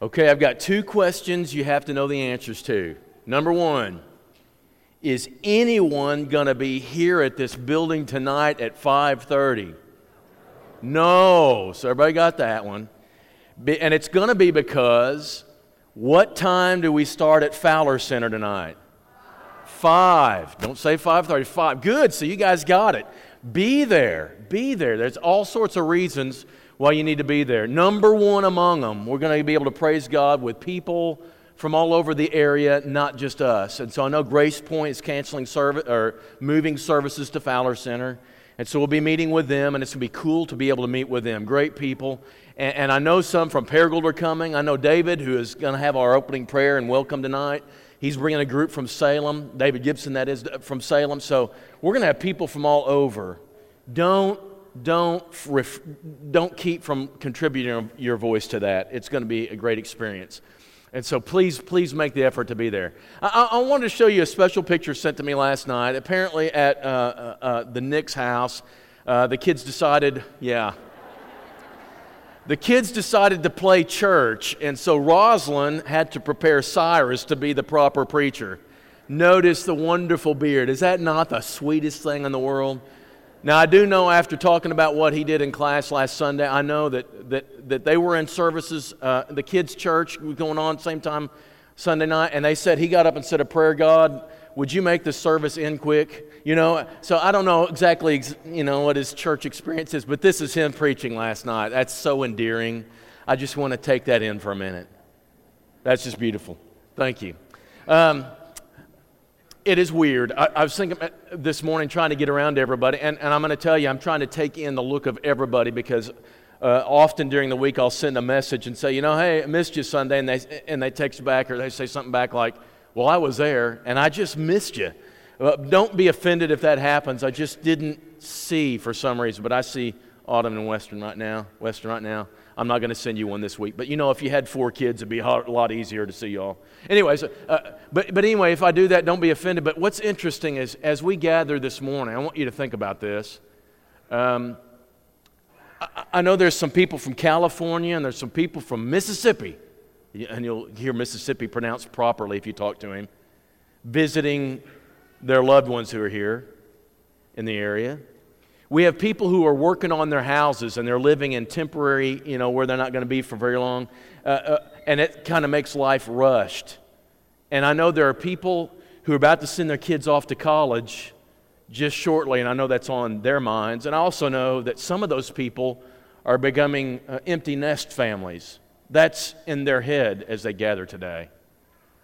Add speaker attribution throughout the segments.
Speaker 1: Okay, I've got two questions you have to know the answers to. Number one, is anyone going to be here at this building tonight at 5:30? No. So everybody got that one. And it's going to be because what time do we start at Fowler Center tonight? 5. Don't say 5:30. 5. Good. So you guys got it. Be there. Be there. There's all sorts of reasons why you need to be there. Number one among them, we're going to be able to praise God with people from all over the area, not just us. And so I know Grace Point is canceling service or moving services to Fowler Center. And so we'll be meeting with them, and it's going to be cool to be able to meet with them. Great people. And, and I know some from Paragould are coming. I know David, who is going to have our opening prayer and welcome tonight. He's bringing a group from Salem, David Gibson, that is, from Salem. So we're going to have people from all over. Don't don't, ref, don't keep from contributing your voice to that. It's going to be a great experience. And so please, please make the effort to be there. I, I wanted to show you a special picture sent to me last night. Apparently, at uh, uh, uh, the Nick's house, uh, the kids decided, yeah. The kids decided to play church, and so Rosalind had to prepare Cyrus to be the proper preacher. Notice the wonderful beard. Is that not the sweetest thing in the world? Now, I do know after talking about what he did in class last Sunday, I know that, that, that they were in services, uh, the kids' church was going on same time Sunday night, and they said he got up and said a prayer, God, would you make the service end quick? You know, so I don't know exactly, you know, what his church experience is, but this is him preaching last night. That's so endearing. I just want to take that in for a minute. That's just beautiful. Thank you. Um, it is weird. I, I, was thinking this morning trying to get around to everybody, and, and I'm going to tell you, I'm trying to take in the look of everybody because uh, often during the week I'll send a message and say, you know, hey, I missed you Sunday, and they, and they text back or they say something back like, well, I was there, and I just missed you. Uh, don't be offended if that happens. I just didn't see for some reason, but I see Autumn and Western right now. Western right now. I'm not going to send you one this week. But you know, if you had four kids, it'd be a lot easier to see y'all. Anyways, uh, but, but anyway, if I do that, don't be offended. But what's interesting is as we gather this morning, I want you to think about this. Um, I, I know there's some people from California and there's some people from Mississippi, and you'll hear Mississippi pronounced properly if you talk to him, visiting their loved ones who are here in the area. We have people who are working on their houses and they're living in temporary, you know, where they're not going to be for very long. Uh, uh, and it kind of makes life rushed. And I know there are people who are about to send their kids off to college just shortly, and I know that's on their minds. And I also know that some of those people are becoming uh, empty nest families. That's in their head as they gather today.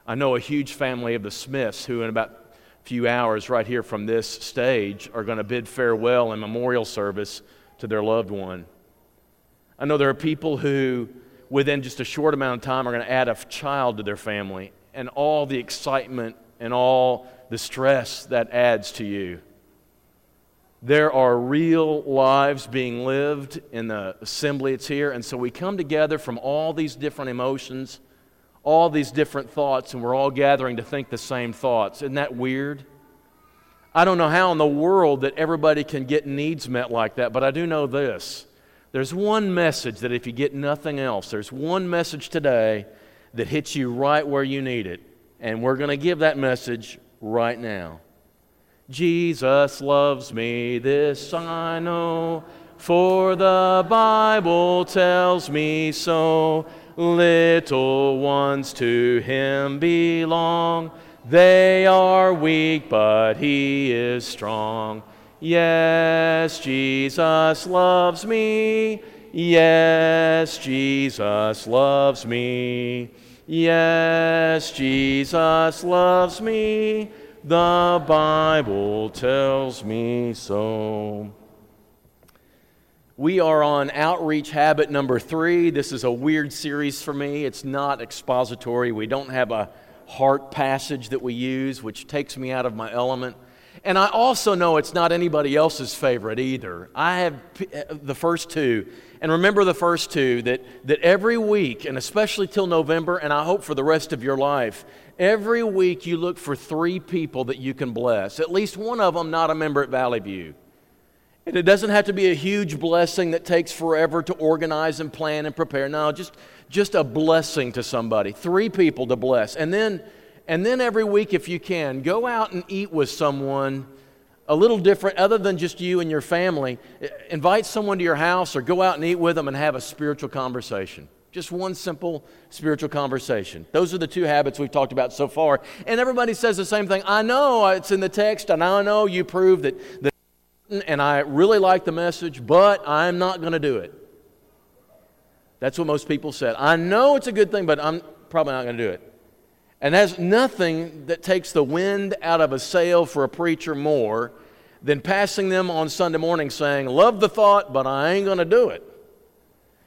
Speaker 1: I know a huge family of the Smiths who, in about few hours right here from this stage are going to bid farewell and memorial service to their loved one. I know there are people who, within just a short amount of time, are going to add a child to their family, and all the excitement and all the stress that adds to you. There are real lives being lived in the assembly it's here, and so we come together from all these different emotions all these different thoughts and we're all gathering to think the same thoughts. Isn't that weird? I don't know how in the world that everybody can get needs met like that, but I do know this. There's one message that if you get nothing else, there's one message today that hits you right where you need it. And we're going to give that message right now. Jesus loves me, this I know, for the Bible tells me so. Little ones to him belong. They are weak, but he is strong. Yes, Jesus loves me. Yes, Jesus loves me. Yes, Jesus loves me. The Bible tells me so. We are on outreach habit number three. This is a weird series for me. It's not expository. We don't have a heart passage that we use, which takes me out of my element. And I also know it's not anybody else's favorite either. I have uh, the first two. And remember the first two that, that every week, and especially till November, and I hope for the rest of your life, every week you look for three people that you can bless. At least one of them not a member at Valley View And it doesn't have to be a huge blessing that takes forever to organize and plan and prepare. No, just, just a blessing to somebody. Three people to bless. And then, and then every week, if you can, go out and eat with someone a little different, other than just you and your family. Invite someone to your house or go out and eat with them and have a spiritual conversation. Just one simple spiritual conversation. Those are the two habits we've talked about so far. And everybody says the same thing. I know it's in the text, and I know you prove that, that and I really like the message, but I'm not going to do it. That's what most people said. I know it's a good thing, but I'm probably not going to do it. And there's nothing that takes the wind out of a sail for a preacher more than passing them on Sunday morning saying, Love the thought, but I ain't going to do it.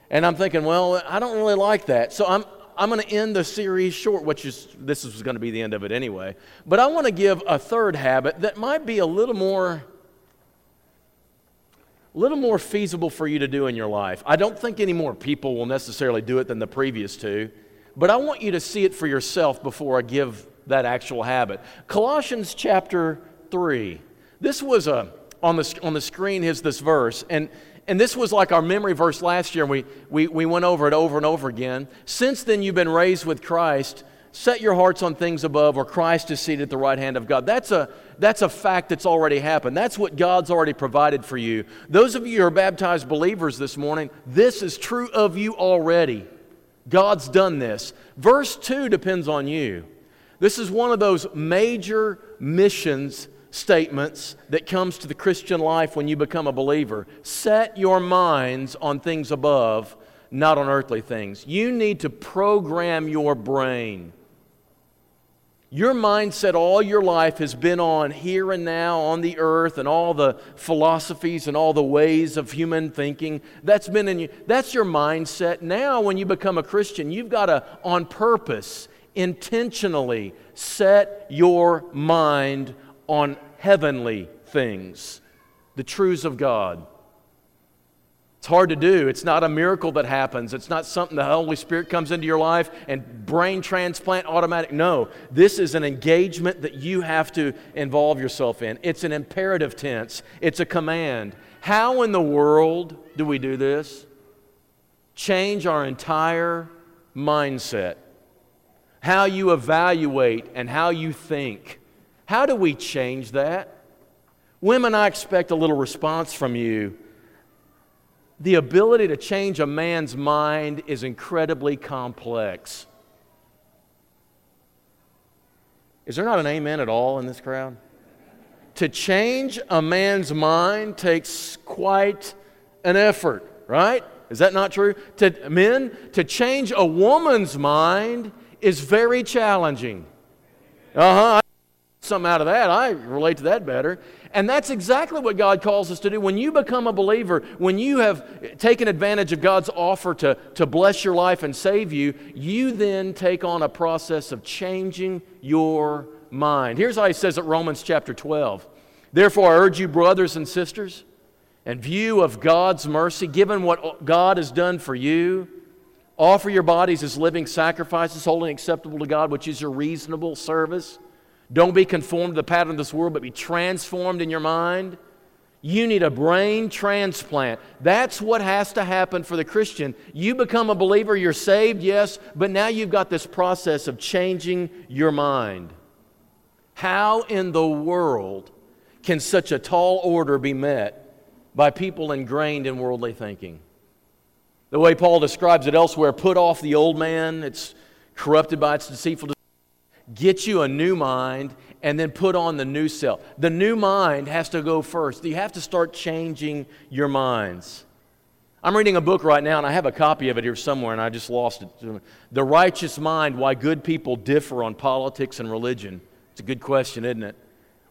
Speaker 1: And I'm thinking, well, I don't really like that. So I'm, I'm going to end the series short, which is this is going to be the end of it anyway. But I want to give a third habit that might be a little more a little more feasible for you to do in your life. I don't think any more people will necessarily do it than the previous two, but I want you to see it for yourself before I give that actual habit. Colossians chapter 3. This was a on the, on the screen is this verse, and and this was like our memory verse last year. We, we, we went over it over and over again. Since then, you've been raised with Christ. Set your hearts on things above, where Christ is seated at the right hand of God. That's a, that's a fact that's already happened. That's what God's already provided for you. Those of you who are baptized believers this morning, this is true of you already. God's done this. Verse 2 depends on you. This is one of those major missions statements that comes to the Christian life when you become a believer. Set your minds on things above, not on earthly things. You need to program your brain. Your mindset all your life has been on here and now, on the earth, and all the philosophies and all the ways of human thinking. That's been in you. That's your mindset. Now, when you become a Christian, you've got to, on purpose, intentionally set your mind on heavenly things, the truths of God. It's hard to do. It's not a miracle that happens. It's not something the Holy Spirit comes into your life and brain transplant automatic. No, this is an engagement that you have to involve yourself in. It's an imperative tense, it's a command. How in the world do we do this? Change our entire mindset. How you evaluate and how you think. How do we change that? Women, I expect a little response from you. The ability to change a man's mind is incredibly complex. Is there not an amen at all in this crowd? To change a man's mind takes quite an effort, right? Is that not true? To men, to change a woman's mind is very challenging. Uh huh something out of that. I relate to that better. And that's exactly what God calls us to do. When you become a believer, when you have taken advantage of God's offer to, to bless your life and save you, you then take on a process of changing your mind. Here's how he says it Romans chapter 12 Therefore, I urge you, brothers and sisters, in view of God's mercy, given what God has done for you, offer your bodies as living sacrifices, holy and acceptable to God, which is your reasonable service. Don't be conformed to the pattern of this world, but be transformed in your mind. You need a brain transplant. That's what has to happen for the Christian. You become a believer, you're saved, yes, but now you've got this process of changing your mind. How in the world can such a tall order be met by people ingrained in worldly thinking? The way Paul describes it elsewhere put off the old man, it's corrupted by its deceitful get you a new mind, and then put on the new self. The new mind has to go first. You have to start changing your minds. I'm reading a book right now, and I have a copy of it here somewhere, and I just lost it. The Righteous Mind Why Good People Differ on Politics and Religion. It's a good question, isn't it?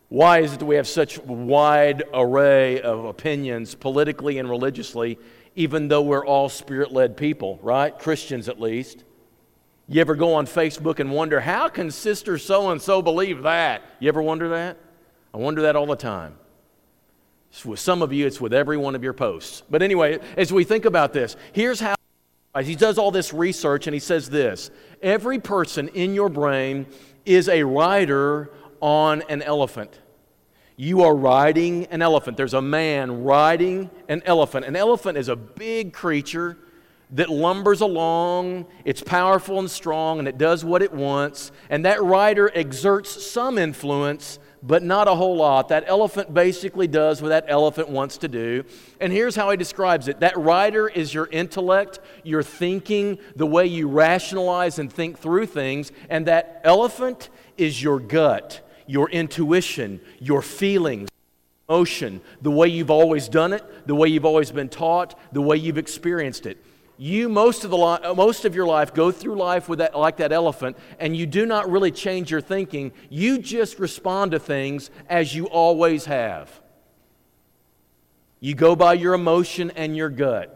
Speaker 1: Why is it that we have such wide array of opinions politically and religiously, even though we're all spirit led people, right? Christians at least. You ever go on Facebook and wonder, how can sister so and so believe that? You ever wonder that? I wonder that all the time. It's with some of you, it's with every one of your posts. But anyway, as we think about this, here's how he does all this research and he says this Every person in your brain is a rider on an elephant. You are riding an elephant. There's a man riding an elephant. An elephant is a big creature that lumbers along. It's powerful and strong, and it does what it wants. And that rider exerts some influence, but not a whole lot. That elephant basically does what that elephant wants to do. And here's how he describes it that rider is your intellect, your thinking, the way you rationalize and think through things. And that elephant is your gut, your intuition, your feelings emotion, the way you've always done it, the way you've always been taught, the way you've experienced it you most of, the li- uh, most of your life go through life with that, like that elephant and you do not really change your thinking. You just respond to things as you always have. You go by your emotion and your gut.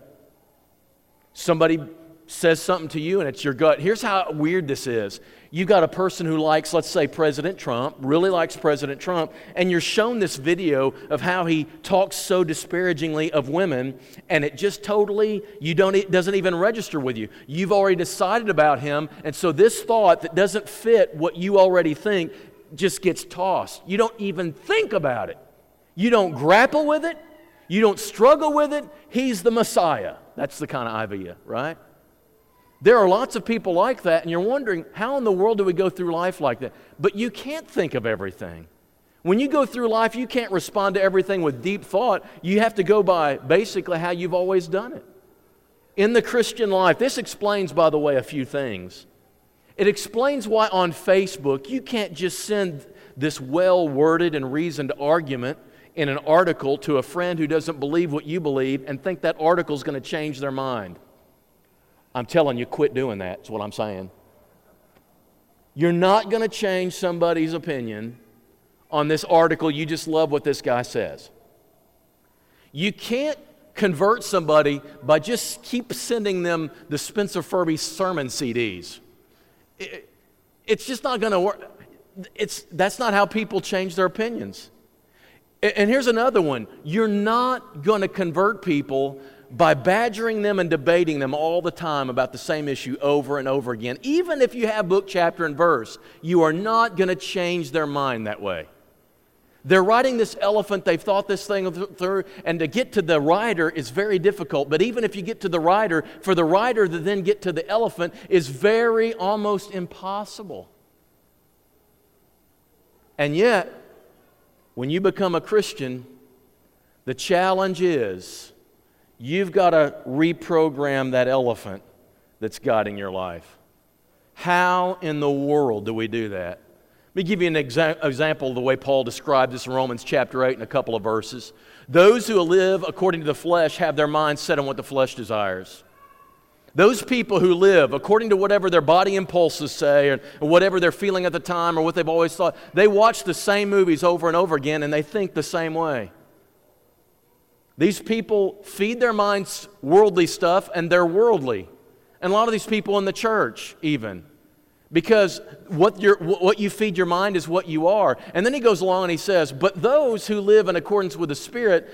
Speaker 1: Somebody says something to you and it's your gut. Here's how weird this is you got a person who likes, let's say, President Trump, really likes President Trump, and you're shown this video of how he talks so disparagingly of women, and it just totally, you don't, it doesn't even register with you. You've already decided about him, and so this thought that doesn't fit what you already think just gets tossed. You don't even think about it. You don't grapple with it. You don't struggle with it. He's the Messiah. That's the kind of idea, right? There are lots of people like that, and you're wondering, how in the world do we go through life like that? But you can't think of everything. When you go through life, you can't respond to everything with deep thought. You have to go by basically how you've always done it. In the Christian life, this explains, by the way, a few things. It explains why on Facebook you can't just send this well worded and reasoned argument in an article to a friend who doesn't believe what you believe and think that article is going to change their mind. I'm telling you, quit doing that, That's what I'm saying. You're not going to change somebody's opinion on this article. You just love what this guy says. You can't convert somebody by just keep sending them the Spencer Furby sermon CDs. It, it's just not going to work. It's, that's not how people change their opinions. And here's another one you're not going to convert people by badgering them and debating them all the time about the same issue over and over again, even if you have book, chapter, and verse, you are not going to change their mind that way. They're riding this elephant, they've thought this thing through, and to get to the rider is very difficult. But even if you get to the rider, for the rider to then get to the elephant is very almost impossible. And yet, when you become a Christian, the challenge is You've got to reprogram that elephant that's guiding your life. How in the world do we do that? Let me give you an exa- example of the way Paul described this in Romans chapter 8 in a couple of verses. Those who live according to the flesh have their minds set on what the flesh desires. Those people who live according to whatever their body impulses say or, or whatever they're feeling at the time or what they've always thought, they watch the same movies over and over again and they think the same way. These people feed their minds worldly stuff and they're worldly. And a lot of these people in the church, even. Because what, what you feed your mind is what you are. And then he goes along and he says, But those who live in accordance with the Spirit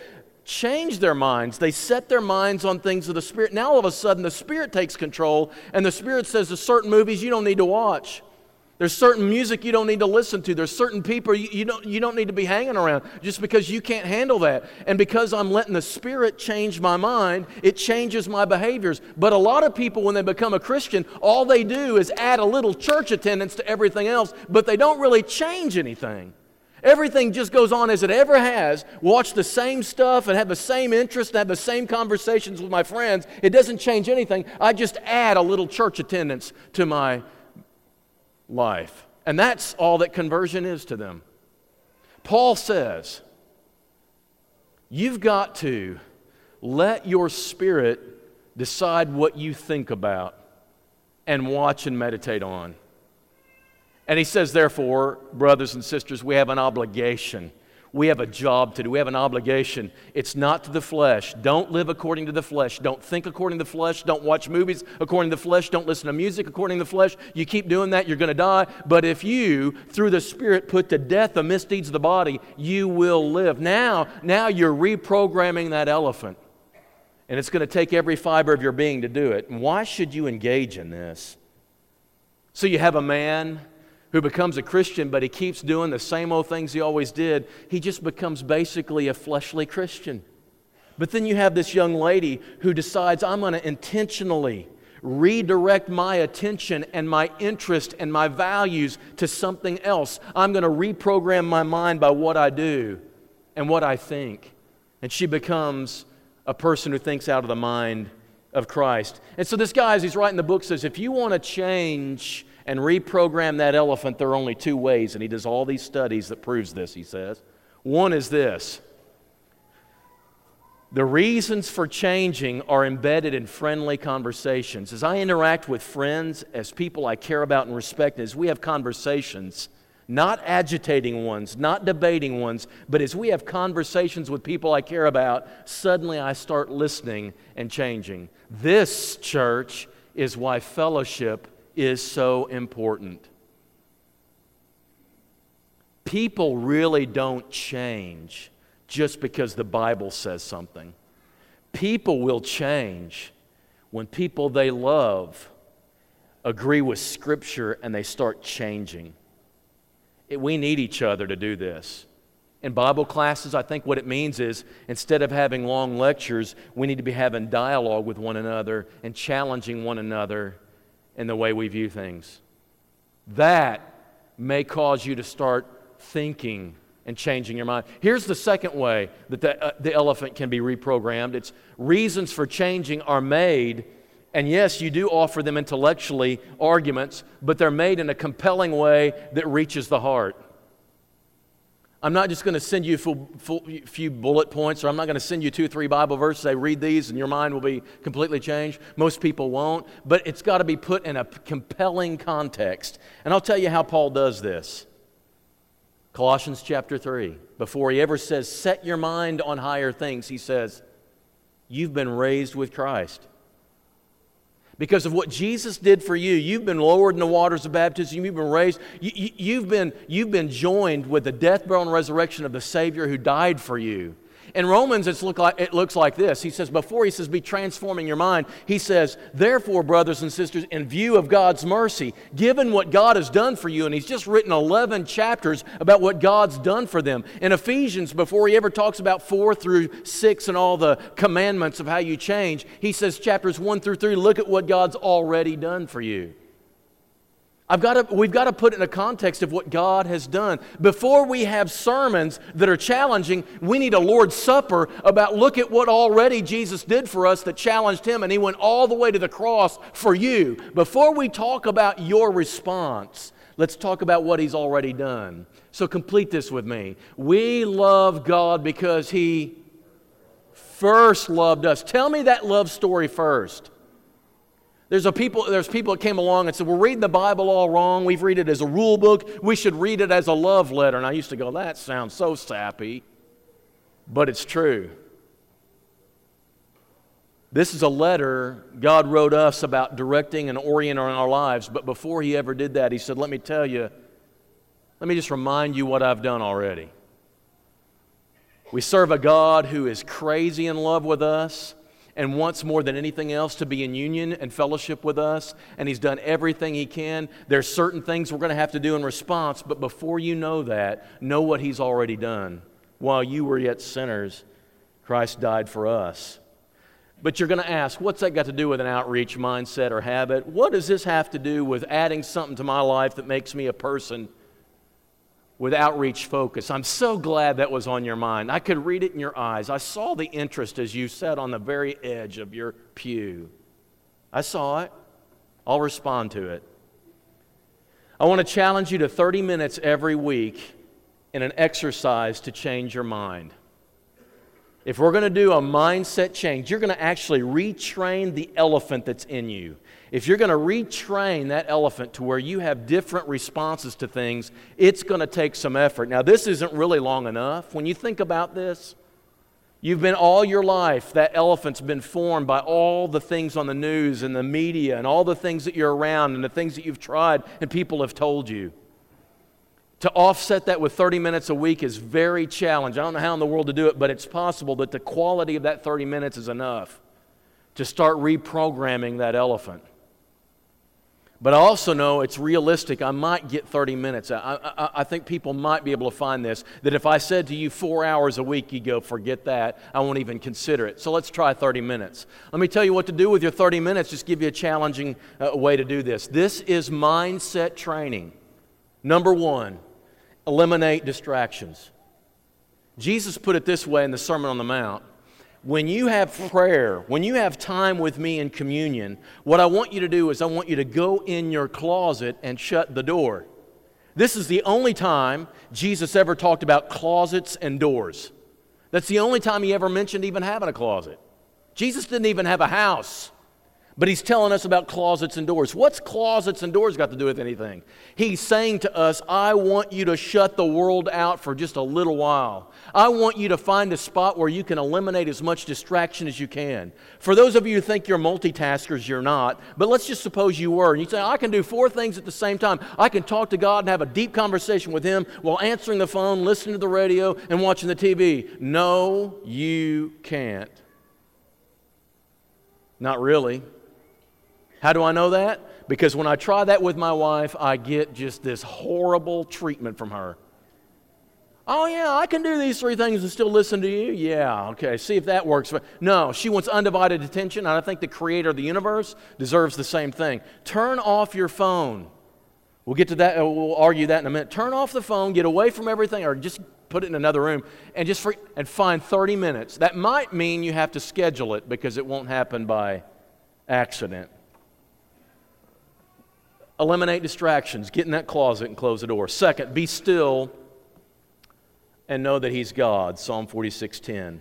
Speaker 1: change their minds. They set their minds on things of the Spirit. Now all of a sudden the Spirit takes control, and the Spirit says to certain movies you don't need to watch. There's certain music you don't need to listen to. There's certain people you, you, don't, you don't need to be hanging around just because you can't handle that. And because I'm letting the Spirit change my mind, it changes my behaviors. But a lot of people, when they become a Christian, all they do is add a little church attendance to everything else, but they don't really change anything. Everything just goes on as it ever has. Watch the same stuff and have the same interest and have the same conversations with my friends. It doesn't change anything. I just add a little church attendance to my life. And that's all that conversion is to them. Paul says, You've got to let your spirit decide what you think about and watch and meditate on. And he says, therefore, brothers and sisters, we have an obligation we have a job to do. We have an obligation. It's not to the flesh. Don't live according to the flesh. Don't think according to the flesh. Don't watch movies according to the flesh. Don't listen to music according to the flesh. You keep doing that, you're going to die. But if you, through the Spirit, put to death the misdeeds of the body, you will live. Now, now you're reprogramming that elephant. And it's going to take every fiber of your being to do it. Why should you engage in this? So you have a man who becomes a Christian, but he keeps doing the same old things he always did, he just becomes basically a fleshly Christian. But then you have this young lady who decides, I'm going to intentionally redirect my attention and my interest and my values to something else. I'm going to reprogram my mind by what I do and what I think. And she becomes a person who thinks out of the mind of Christ. And so this guy, as he's writing the book, says, if you want to change and reprogram that elephant, there are only two ways. And he does all these studies that proves this, he says. One is this the reasons for changing are embedded in friendly conversations. As I interact with friends, as people I care about and respect, as we have conversations, not agitating ones, not debating ones, but as we have conversations with people I care about, suddenly I start listening and changing. This, church, is why fellowship is so important. People really don't change just because the Bible says something. People will change when people they love agree with Scripture and they start changing. It, we need each other to do this. In Bible classes, I think what it means is instead of having long lectures, we need to be having dialogue with one another and challenging one another in the way we view things. That may cause you to start thinking and changing your mind. Here's the second way that the, uh, the elephant can be reprogrammed it's reasons for changing are made. And yes, you do offer them intellectually arguments, but they're made in a compelling way that reaches the heart. I'm not just going to send you a few bullet points, or I'm not going to send you two or three Bible verses. Say, read these, and your mind will be completely changed. Most people won't, but it's got to be put in a compelling context. And I'll tell you how Paul does this. Colossians chapter 3, before he ever says, set your mind on higher things, he says, You've been raised with Christ. Because of what Jesus did for you, you've been lowered in the waters of baptism, you've been raised, you, have been, you've been joined with the death, burial, and resurrection of the Savior who died for you. In Romans, it's look like, it looks like this. He says, before he says, be transforming your mind, he says, therefore, brothers and sisters, in view of God's mercy, given what God has done for you, and he's just written 11 chapters about what God's done for them. In Ephesians, before he ever talks about 4 through 6 and all the commandments of how you change, he says, chapters 1 through 3, look at what God's already done for you. I've got to, we've got to put it in a context of what God has done. Before we have sermons that are challenging, we need a Lord's Supper about look at what already Jesus did for us that challenged him, and he went all the way to the cross for you. Before we talk about your response, let's talk about what he's already done. So complete this with me. We love God because he first loved us. Tell me that love story first. There's, a people, there's people that came along and said, We're reading the Bible all wrong. We've read it as a rule book. We should read it as a love letter. And I used to go, That sounds so sappy. But it's true. This is a letter God wrote us about directing and orienting our lives. But before He ever did that, He said, Let me tell you, let me just remind you what I've done already. We serve a God who is crazy in love with us and wants more than anything else to be in union and fellowship with us, and He's done everything He can. There's certain things we're going to have to do in response, but before you know that, know what He's already done. While you were yet sinners, Christ died for us. But you're going to ask, what's that got to do with an outreach mindset or habit? What does this have to do with adding something to my life that makes me a person with outreach focus. I'm so glad that was on your mind. I could read it in your eyes. I saw the interest as you sat on the very edge of your pew. I saw it. I'll respond to it. I want to challenge you to 30 minutes every week in an exercise to change your mind. If we're going to do a mindset change, you're going to actually retrain the elephant that's in you. If you're going to retrain that elephant to where you have different responses to things, it's going to take some effort. Now, this isn't really long enough. When you think about this, you've been all your life, that elephant's been formed by all the things on the news and the media and all the things that you're around and the things that you've tried and people have told you. To offset that with 30 minutes a week is very challenging. I don't know how in the world to do it, but it's possible that the quality of that 30 minutes is enough to start reprogramming that elephant. But I also know it's realistic. I might get 30 minutes. I, I, I, think people might be able to find this. That if I said to you four hours a week, you go, forget that. I won't even consider it. So let's try 30 minutes. Let me tell you what to do with your 30 minutes. Just give you a challenging uh, way to do this. This is mindset training. Number one, eliminate distractions. Jesus put it this way in the Sermon on the Mount when you have prayer, when you have time with me in communion, what I want you to do is I want you to go in your closet and shut the door. This is the only time Jesus ever talked about closets and doors. That's the only time he ever mentioned even having a closet. Jesus didn't even have a house. But he's telling us about closets and doors. What's closets and doors got to do with anything? He's saying to us, I want you to shut the world out for just a little while. I want you to find a spot where you can eliminate as much distraction as you can. For those of you who think you're multitaskers, you're not. But let's just suppose you were. And you say, I can do four things at the same time. I can talk to God and have a deep conversation with Him while answering the phone, listening to the radio, and watching the TV. No, you can't. Not really. How do I know that? Because when I try that with my wife, I get just this horrible treatment from her. Oh, yeah, I can do these three things and still listen to you. Yeah, okay, see if that works. No, she wants undivided attention, and I think the creator of the universe deserves the same thing. Turn off your phone. We'll get to that, uh, we'll argue that in a minute. Turn off the phone, get away from everything, or just put it in another room, and just free, and find 30 minutes. That might mean you have to schedule it because it won't happen by accident. Eliminate distractions. Get in that closet and close the door. Second, be still and know that He's God. Psalm 46:10.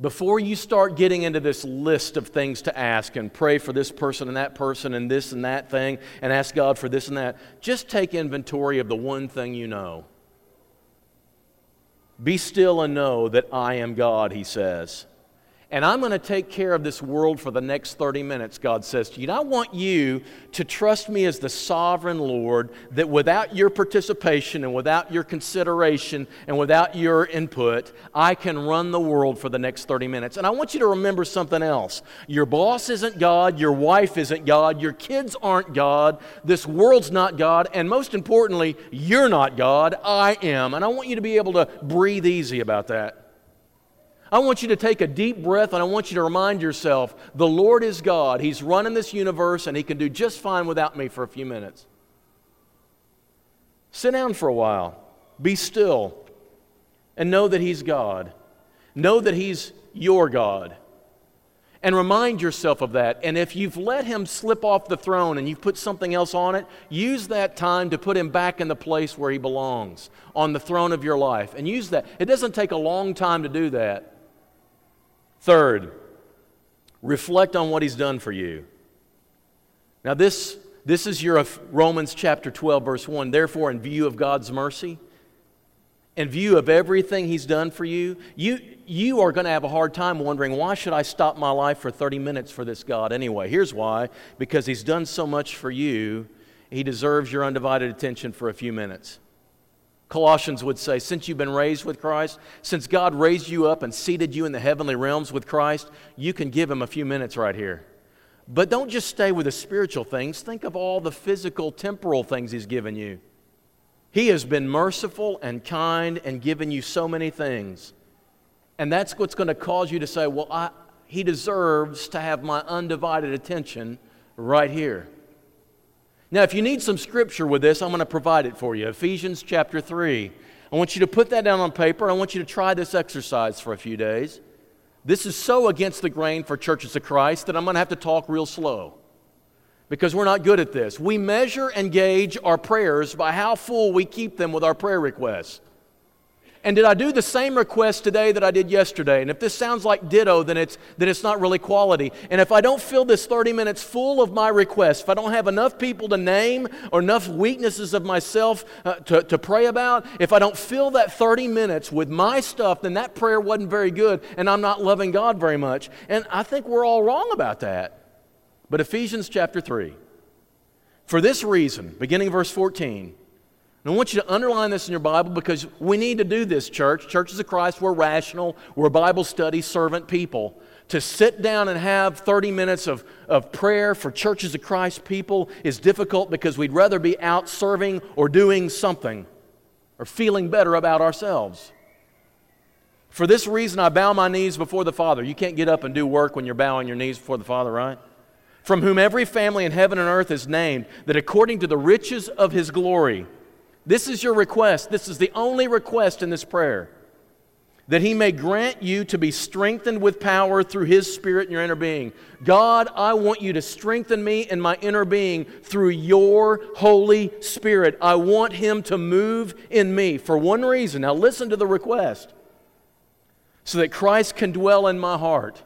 Speaker 1: Before you start getting into this list of things to ask and pray for this person and that person and this and that thing and ask God for this and that, just take inventory of the one thing you know. Be still and know that I am God, he says. And I'm going to take care of this world for the next 30 minutes, God says to you. And I want you to trust me as the sovereign Lord, that without your participation and without your consideration and without your input, I can run the world for the next 30 minutes. And I want you to remember something else. Your boss isn't God, your wife isn't God, your kids aren't God, this world's not God, and most importantly, you're not God, I am. And I want you to be able to breathe easy about that. I want you to take a deep breath and I want you to remind yourself the Lord is God. He's running this universe and He can do just fine without me for a few minutes. Sit down for a while, be still, and know that He's God. Know that He's your God. And remind yourself of that. And if you've let Him slip off the throne and you've put something else on it, use that time to put Him back in the place where He belongs, on the throne of your life. And use that. It doesn't take a long time to do that. Third, reflect on what he's done for you. Now, this, this is your Romans chapter 12, verse 1. Therefore, in view of God's mercy, in view of everything he's done for you, you, you are going to have a hard time wondering, why should I stop my life for 30 minutes for this God anyway? Here's why because he's done so much for you, he deserves your undivided attention for a few minutes. Colossians would say, since you've been raised with Christ, since God raised you up and seated you in the heavenly realms with Christ, you can give him a few minutes right here. But don't just stay with the spiritual things, think of all the physical, temporal things he's given you. He has been merciful and kind and given you so many things. And that's what's going to cause you to say, well, I, he deserves to have my undivided attention right here. Now, if you need some scripture with this, I'm going to provide it for you. Ephesians chapter 3. I want you to put that down on paper. I want you to try this exercise for a few days. This is so against the grain for churches of Christ that I'm going to have to talk real slow because we're not good at this. We measure and gauge our prayers by how full we keep them with our prayer requests. And did I do the same request today that I did yesterday? And if this sounds like ditto, then it's, then it's not really quality. And if I don't fill this 30 minutes full of my requests, if I don't have enough people to name or enough weaknesses of myself uh, to, to pray about, if I don't fill that 30 minutes with my stuff, then that prayer wasn't very good and I'm not loving God very much. And I think we're all wrong about that. But Ephesians chapter 3. For this reason, beginning verse 14, and I want you to underline this in your Bible because we need to do this, church. Churches of Christ, we're rational, we're Bible study servant people. To sit down and have 30 minutes of, of prayer for churches of Christ people is difficult because we'd rather be out serving or doing something or feeling better about ourselves. For this reason, I bow my knees before the Father. You can't get up and do work when you're bowing your knees before the Father, right? From whom every family in heaven and earth is named, that according to the riches of his glory, this is your request. This is the only request in this prayer that he may grant you to be strengthened with power through his spirit in your inner being. God, I want you to strengthen me in my inner being through your Holy Spirit. I want him to move in me for one reason. Now, listen to the request so that Christ can dwell in my heart.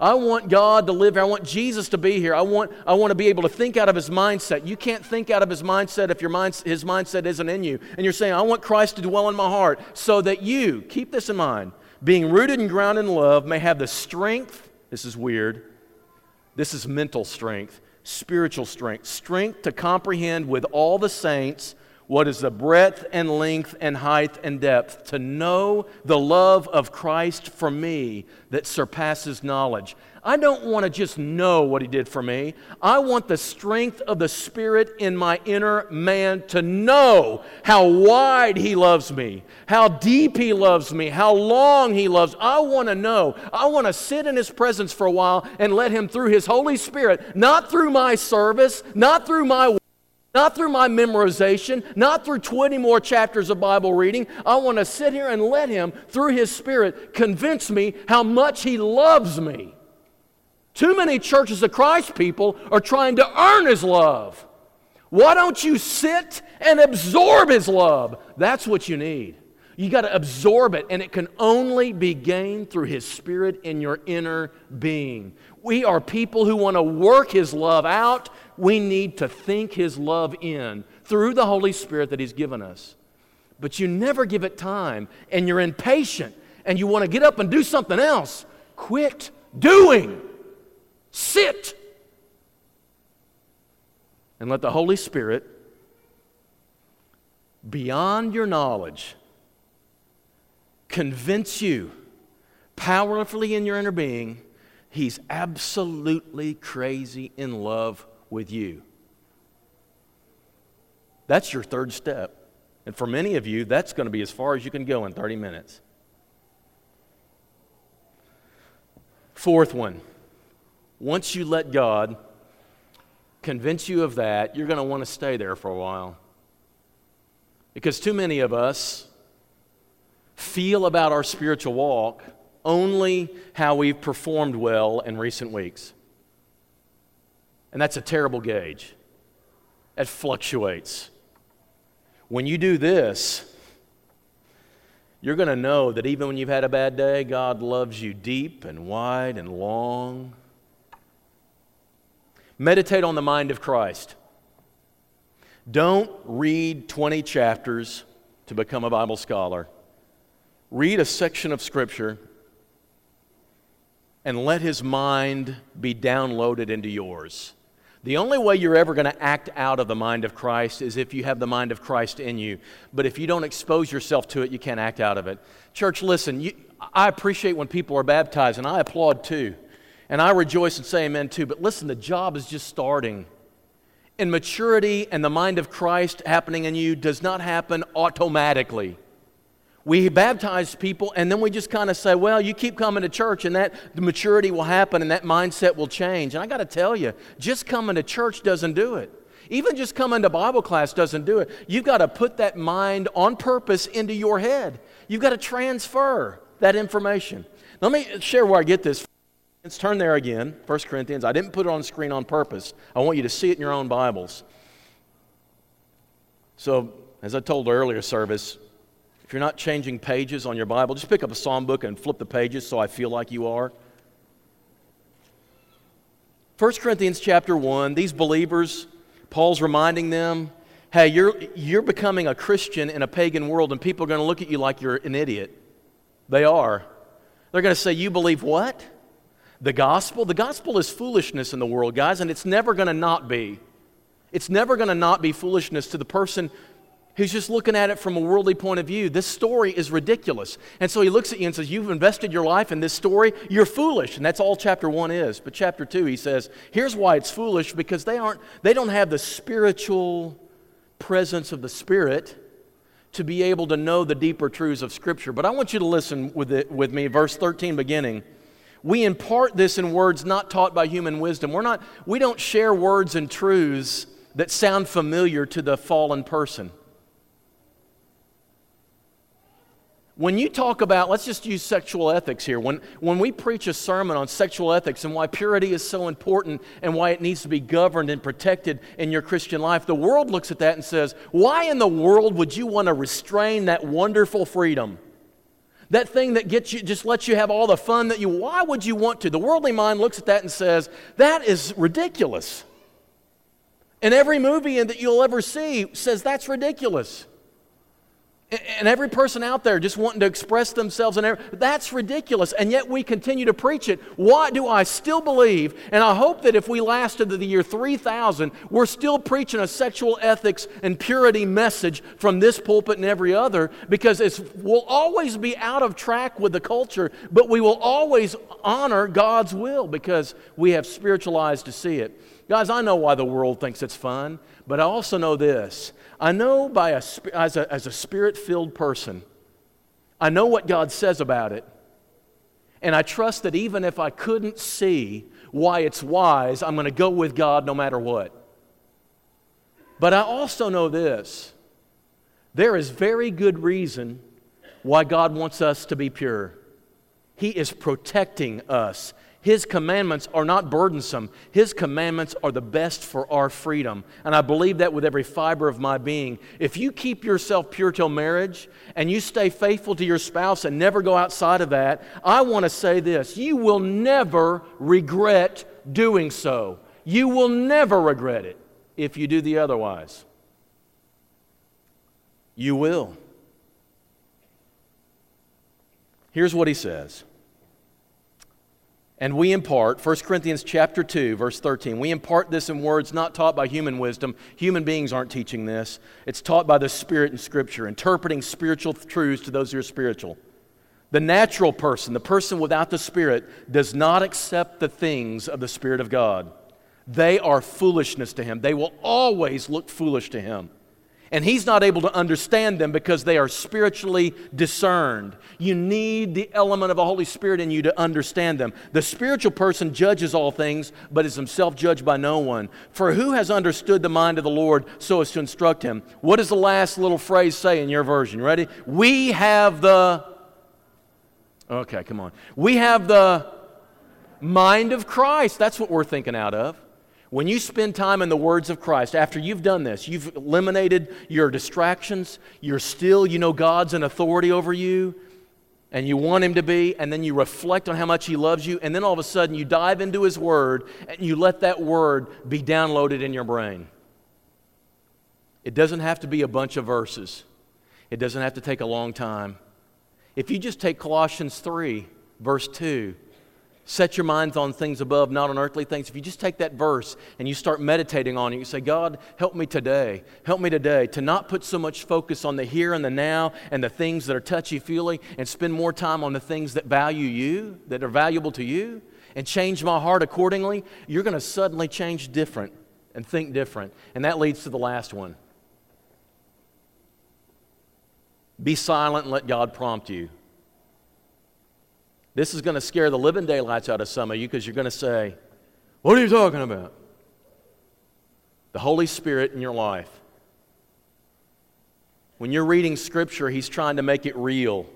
Speaker 1: I want God to live here. I want Jesus to be here. I want, I want to be able to think out of his mindset. You can't think out of his mindset if your mind, his mindset isn't in you. And you're saying, I want Christ to dwell in my heart so that you, keep this in mind, being rooted and grounded in love, may have the strength. This is weird. This is mental strength, spiritual strength, strength to comprehend with all the saints what is the breadth and length and height and depth, to know the love of Christ for me that surpasses knowledge. I don't want to just know what He did for me. I want the strength of the Spirit in my inner man to know how wide He loves me, how deep He loves me, how long He loves. I want to know. I want to sit in His presence for a while and let Him through His Holy Spirit, not through my service, not through my not through my memorization, not through 20 more chapters of Bible reading. I want to sit here and let Him, through His Spirit, convince me how much He loves me. Too many churches of Christ people are trying to earn His love. Why don't you sit and absorb His love? That's what you need. You got to absorb it, and it can only be gained through His Spirit in your inner being. We are people who want to work His love out we need to think His love in through the Holy Spirit that He's given us. But you never give it time, and you're impatient, and you want to get up and do something else. Quit doing. Sit. And let the Holy Spirit, beyond your knowledge, convince you powerfully in your inner being He's absolutely crazy in love with you. That's your third step. And for many of you, that's going to be as far as you can go in 30 minutes. Fourth one once you let God convince you of that, you're going to want to stay there for a while. Because too many of us feel about our spiritual walk only how we've performed well in recent weeks. And that's a terrible gauge. It fluctuates. When you do this, you're going to know that even when you've had a bad day, God loves you deep and wide and long. Meditate on the mind of Christ. Don't read 20 chapters to become a Bible scholar. Read a section of Scripture and let His mind be downloaded into yours. The only way you're ever going to act out of the mind of Christ is if you have the mind of Christ in you. But if you don't expose yourself to it, you can't act out of it. Church, listen, you, I appreciate when people are baptized, and I applaud too. And I rejoice and say amen too. But listen, the job is just starting. And maturity and the mind of Christ happening in you does not happen automatically we baptize people and then we just kind of say, well, you keep coming to church and that the maturity will happen and that mindset will change. And I got to tell you, just coming to church doesn't do it. Even just coming to Bible class doesn't do it. You've got to put that mind on purpose into your head. You've got to transfer that information. Let me share where I get this. Let's turn there again, 1 Corinthians. I didn't put it on screen on purpose. I want you to see it in your own Bibles. So, as I told earlier service, if you're not changing pages on your Bible, just pick up a psalm book and flip the pages so I feel like you are. 1 Corinthians chapter 1, these believers, Paul's reminding them, hey, you're, you're becoming a Christian in a pagan world, and people are going to look at you like you're an idiot. They are. They're going to say, You believe what? The gospel? The gospel is foolishness in the world, guys, and it's never going to not be. It's never going to not be foolishness to the person who's just looking at it from a worldly point of view, this story is ridiculous. And so he looks at you and says, You've invested your life in this story, you're foolish. And that's all chapter one is. But chapter two, he says, Here's why it's foolish because they, aren't, they don't have the spiritual presence of the Spirit to be able to know the deeper truths of Scripture. But I want you to listen with, it, with me, verse 13 beginning. We impart this in words not taught by human wisdom. We're not, we don't share words and truths that sound familiar to the fallen person. When you talk about, let's just use sexual ethics here. When, when we preach a sermon on sexual ethics and why purity is so important and why it needs to be governed and protected in your Christian life, the world looks at that and says, Why in the world would you want to restrain that wonderful freedom? That thing that gets you, just lets you have all the fun that you, why would you want to? The worldly mind looks at that and says, That is ridiculous. And every movie that you'll ever see says that's ridiculous. And every person out there just wanting to express themselves, and every, that's ridiculous. And yet we continue to preach it. Why do I still believe? And I hope that if we last to the year 3000, we're still preaching a sexual ethics and purity message from this pulpit and every other, because it's, we'll always be out of track with the culture, but we will always honor God's will because we have spiritual eyes to see it. Guys, I know why the world thinks it's fun, but I also know this I know by a, as a, as a spirit filled person, I know what God says about it. And I trust that even if I couldn't see why it's wise, I'm going to go with God no matter what. But I also know this there is very good reason why God wants us to be pure. He is protecting us. His commandments are not burdensome. His commandments are the best for our freedom. And I believe that with every fiber of my being. If you keep yourself pure till marriage and you stay faithful to your spouse and never go outside of that, I want to say this you will never regret doing so. You will never regret it if you do the otherwise. You will. Here's what he says and we impart, 1 Corinthians chapter 2, verse 13, we impart this in words not taught by human wisdom. Human beings aren't teaching this. It's taught by the Spirit in Scripture, interpreting spiritual truths to those who are spiritual. The natural person, the person without the Spirit, does not accept the things of the Spirit of God. They are foolishness to him. They will always look foolish to him. And he's not able to understand them because they are spiritually discerned. You need the element of the Holy Spirit in you to understand them. The spiritual person judges all things, but is himself judged by no one. For who has understood the mind of the Lord so as to instruct him? What does the last little phrase say in your version? Ready? We have the. Okay, come on. We have the mind of Christ. That's what we're thinking out of. When you spend time in the words of Christ, after you've done this, you've eliminated your distractions, you're still, you know, God's an authority over you, and you want Him to be, and then you reflect on how much He loves you, and then all of a sudden you dive into His Word and you let that Word be downloaded in your brain. It doesn't have to be a bunch of verses, it doesn't have to take a long time. If you just take Colossians 3, verse 2, Set your minds on things above, not on earthly things. If you just take that verse and you start meditating on it, you say, God, help me today. Help me today to not put so much focus on the here and the now and the things that are touchy feely and spend more time on the things that value you, that are valuable to you, and change my heart accordingly. You're going to suddenly change different and think different. And that leads to the last one be silent and let God prompt you. This is going to scare the living daylights out of some of you because you're going to say, What are you talking about? The Holy Spirit in your life. When you're reading Scripture, He's trying to make it real.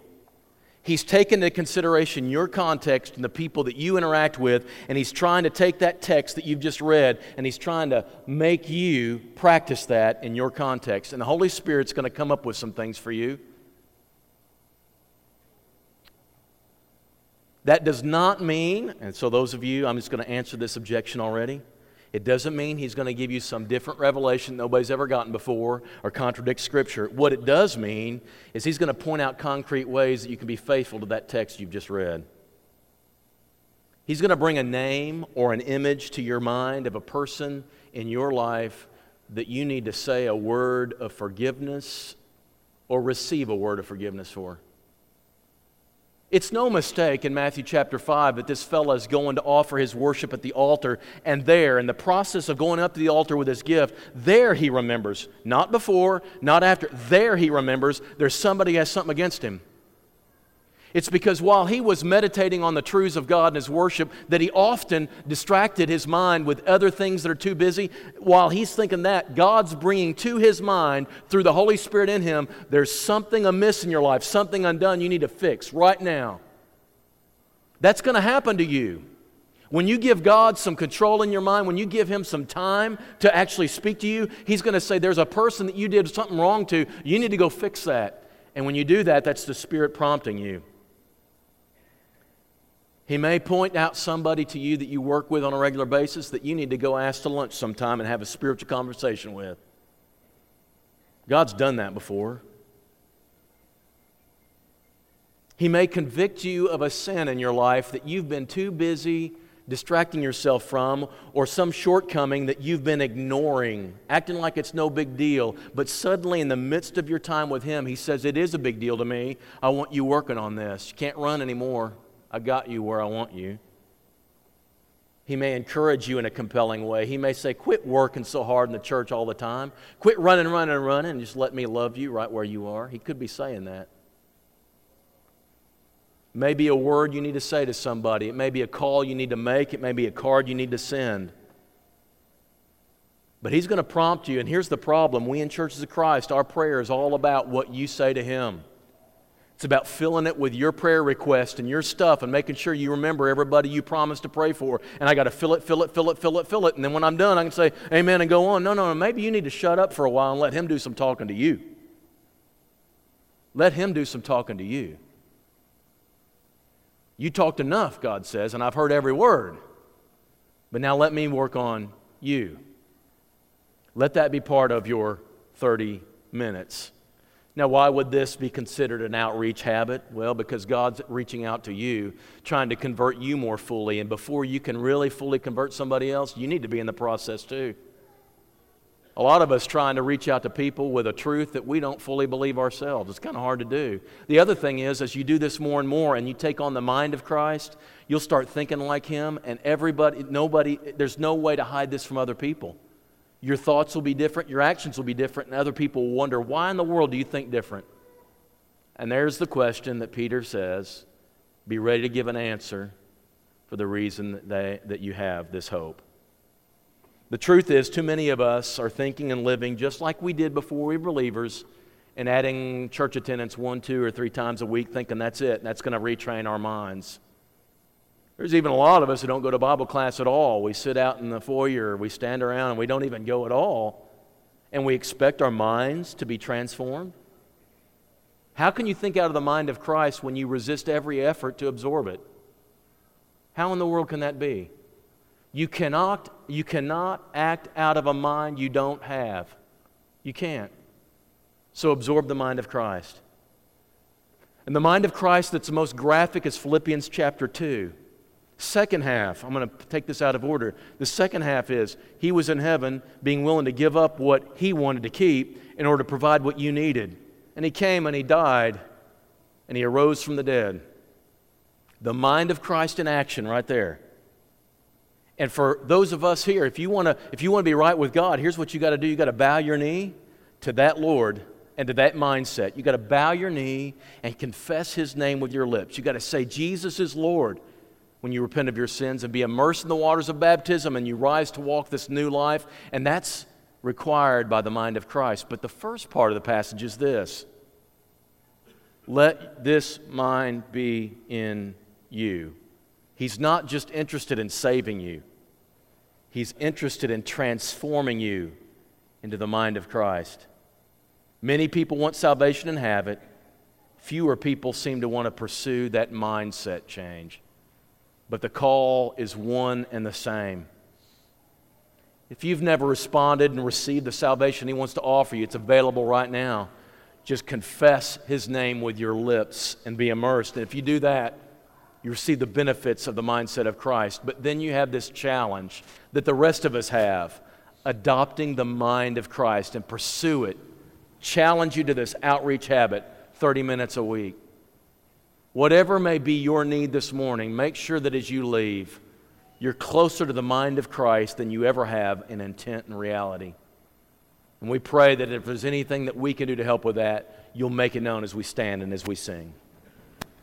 Speaker 1: He's taken into consideration your context and the people that you interact with, and He's trying to take that text that you've just read and He's trying to make you practice that in your context. And the Holy Spirit's going to come up with some things for you. That does not mean, and so those of you, I'm just going to answer this objection already. It doesn't mean he's going to give you some different revelation nobody's ever gotten before or contradict Scripture. What it does mean is he's going to point out concrete ways that you can be faithful to that text you've just read. He's going to bring a name or an image to your mind of a person in your life that you need to say a word of forgiveness or receive a word of forgiveness for? It's no mistake in Matthew chapter 5 that this fellow is going to offer his worship at the altar, and there, in the process of going up to the altar with his gift, there he remembers. Not before, not after. There he remembers there's somebody has something against him. It's because while he was meditating on the truths of God in his worship, that he often distracted his mind with other things that are too busy. While he's thinking that, God's bringing to his mind, through the Holy Spirit in him, there's something amiss in your life, something undone you need to fix right now. That's going to happen to you. When you give God some control in your mind, when you give Him some time to actually speak to you, He's going to say, There's a person that you did something wrong to. You need to go fix that. And when you do that, that's the Spirit prompting you. He may point out somebody to you that you work with on a regular basis that you need to go ask to lunch sometime and have a spiritual conversation with. God's done that before. He may convict you of a sin in your life that you've been too busy distracting yourself from, or some shortcoming that you've been ignoring, acting like it's no big deal. But suddenly, in the midst of your time with Him, He says, It is a big deal to me. I want you working on this. You can't run anymore. I got you where I want you. He may encourage you in a compelling way. He may say, Quit working so hard in the church all the time. Quit running, running, running, and just let me love you right where you are. He could be saying that. Maybe a word you need to say to somebody. It may be a call you need to make. It may be a card you need to send. But He's going to prompt you. And here's the problem we in Churches of Christ, our prayer is all about what you say to Him. It's about filling it with your prayer request and your stuff and making sure you remember everybody you promised to pray for. And I got to fill it, fill it, fill it, fill it, fill it. And then when I'm done, I can say amen and go on. No, no, no. Maybe you need to shut up for a while and let Him do some talking to you. Let Him do some talking to you. You talked enough, God says, and I've heard every word. But now let me work on you. Let that be part of your 30 minutes. Now, why would this be considered an outreach habit? Well, because God's reaching out to you, trying to convert you more fully. And before you can really fully convert somebody else, you need to be in the process too. A lot of us trying to reach out to people with a truth that we don't fully believe ourselves. It's kind of hard to do. The other thing is, as you do this more and more and you take on the mind of Christ, you'll start thinking like Him, and everybody, nobody, there's no way to hide this from other people. Your thoughts will be different, your actions will be different, and other people will wonder, why in the world do you think different? And there's the question that Peter says be ready to give an answer for the reason that, they, that you have this hope. The truth is, too many of us are thinking and living just like we did before we were believers and adding church attendance one, two, or three times a week, thinking that's it, and that's going to retrain our minds. There's even a lot of us who don't go to Bible class at all. We sit out in the foyer, we stand around, and we don't even go at all. And we expect our minds to be transformed. How can you think out of the mind of Christ when you resist every effort to absorb it? How in the world can that be? You cannot, you cannot act out of a mind you don't have. You can't. So absorb the mind of Christ. And the mind of Christ that's the most graphic is Philippians chapter 2. Second half, I'm going to take this out of order. The second half is he was in heaven being willing to give up what he wanted to keep in order to provide what you needed. And he came and he died and he arose from the dead. The mind of Christ in action right there. And for those of us here, if you want to if you want to be right with God, here's what you got to do. You got to bow your knee to that Lord and to that mindset. You got to bow your knee and confess his name with your lips. You got to say Jesus is Lord when you repent of your sins and be immersed in the waters of baptism and you rise to walk this new life. And that's required by the mind of Christ. But the first part of the passage is this let this mind be in you. He's not just interested in saving you, He's interested in transforming you into the mind of Christ. Many people want salvation and have it. Fewer people seem to want to pursue that mindset change but the call is one and the same. If you've never responded and received the salvation He wants to offer you, it's available right now. Just confess His name with your lips and be immersed. And if you do that, you receive the benefits of the mindset of Christ. But then you have this challenge that the rest of us have adopting the mind of Christ and pursue it. Challenge you to this outreach habit 30 minutes a week. Whatever may be your need this morning, make sure that as you leave, you're closer to the mind of Christ than you ever have in intent and reality. And we pray that if there's anything that we can do to help with that, you'll make it known as we stand and as we sing.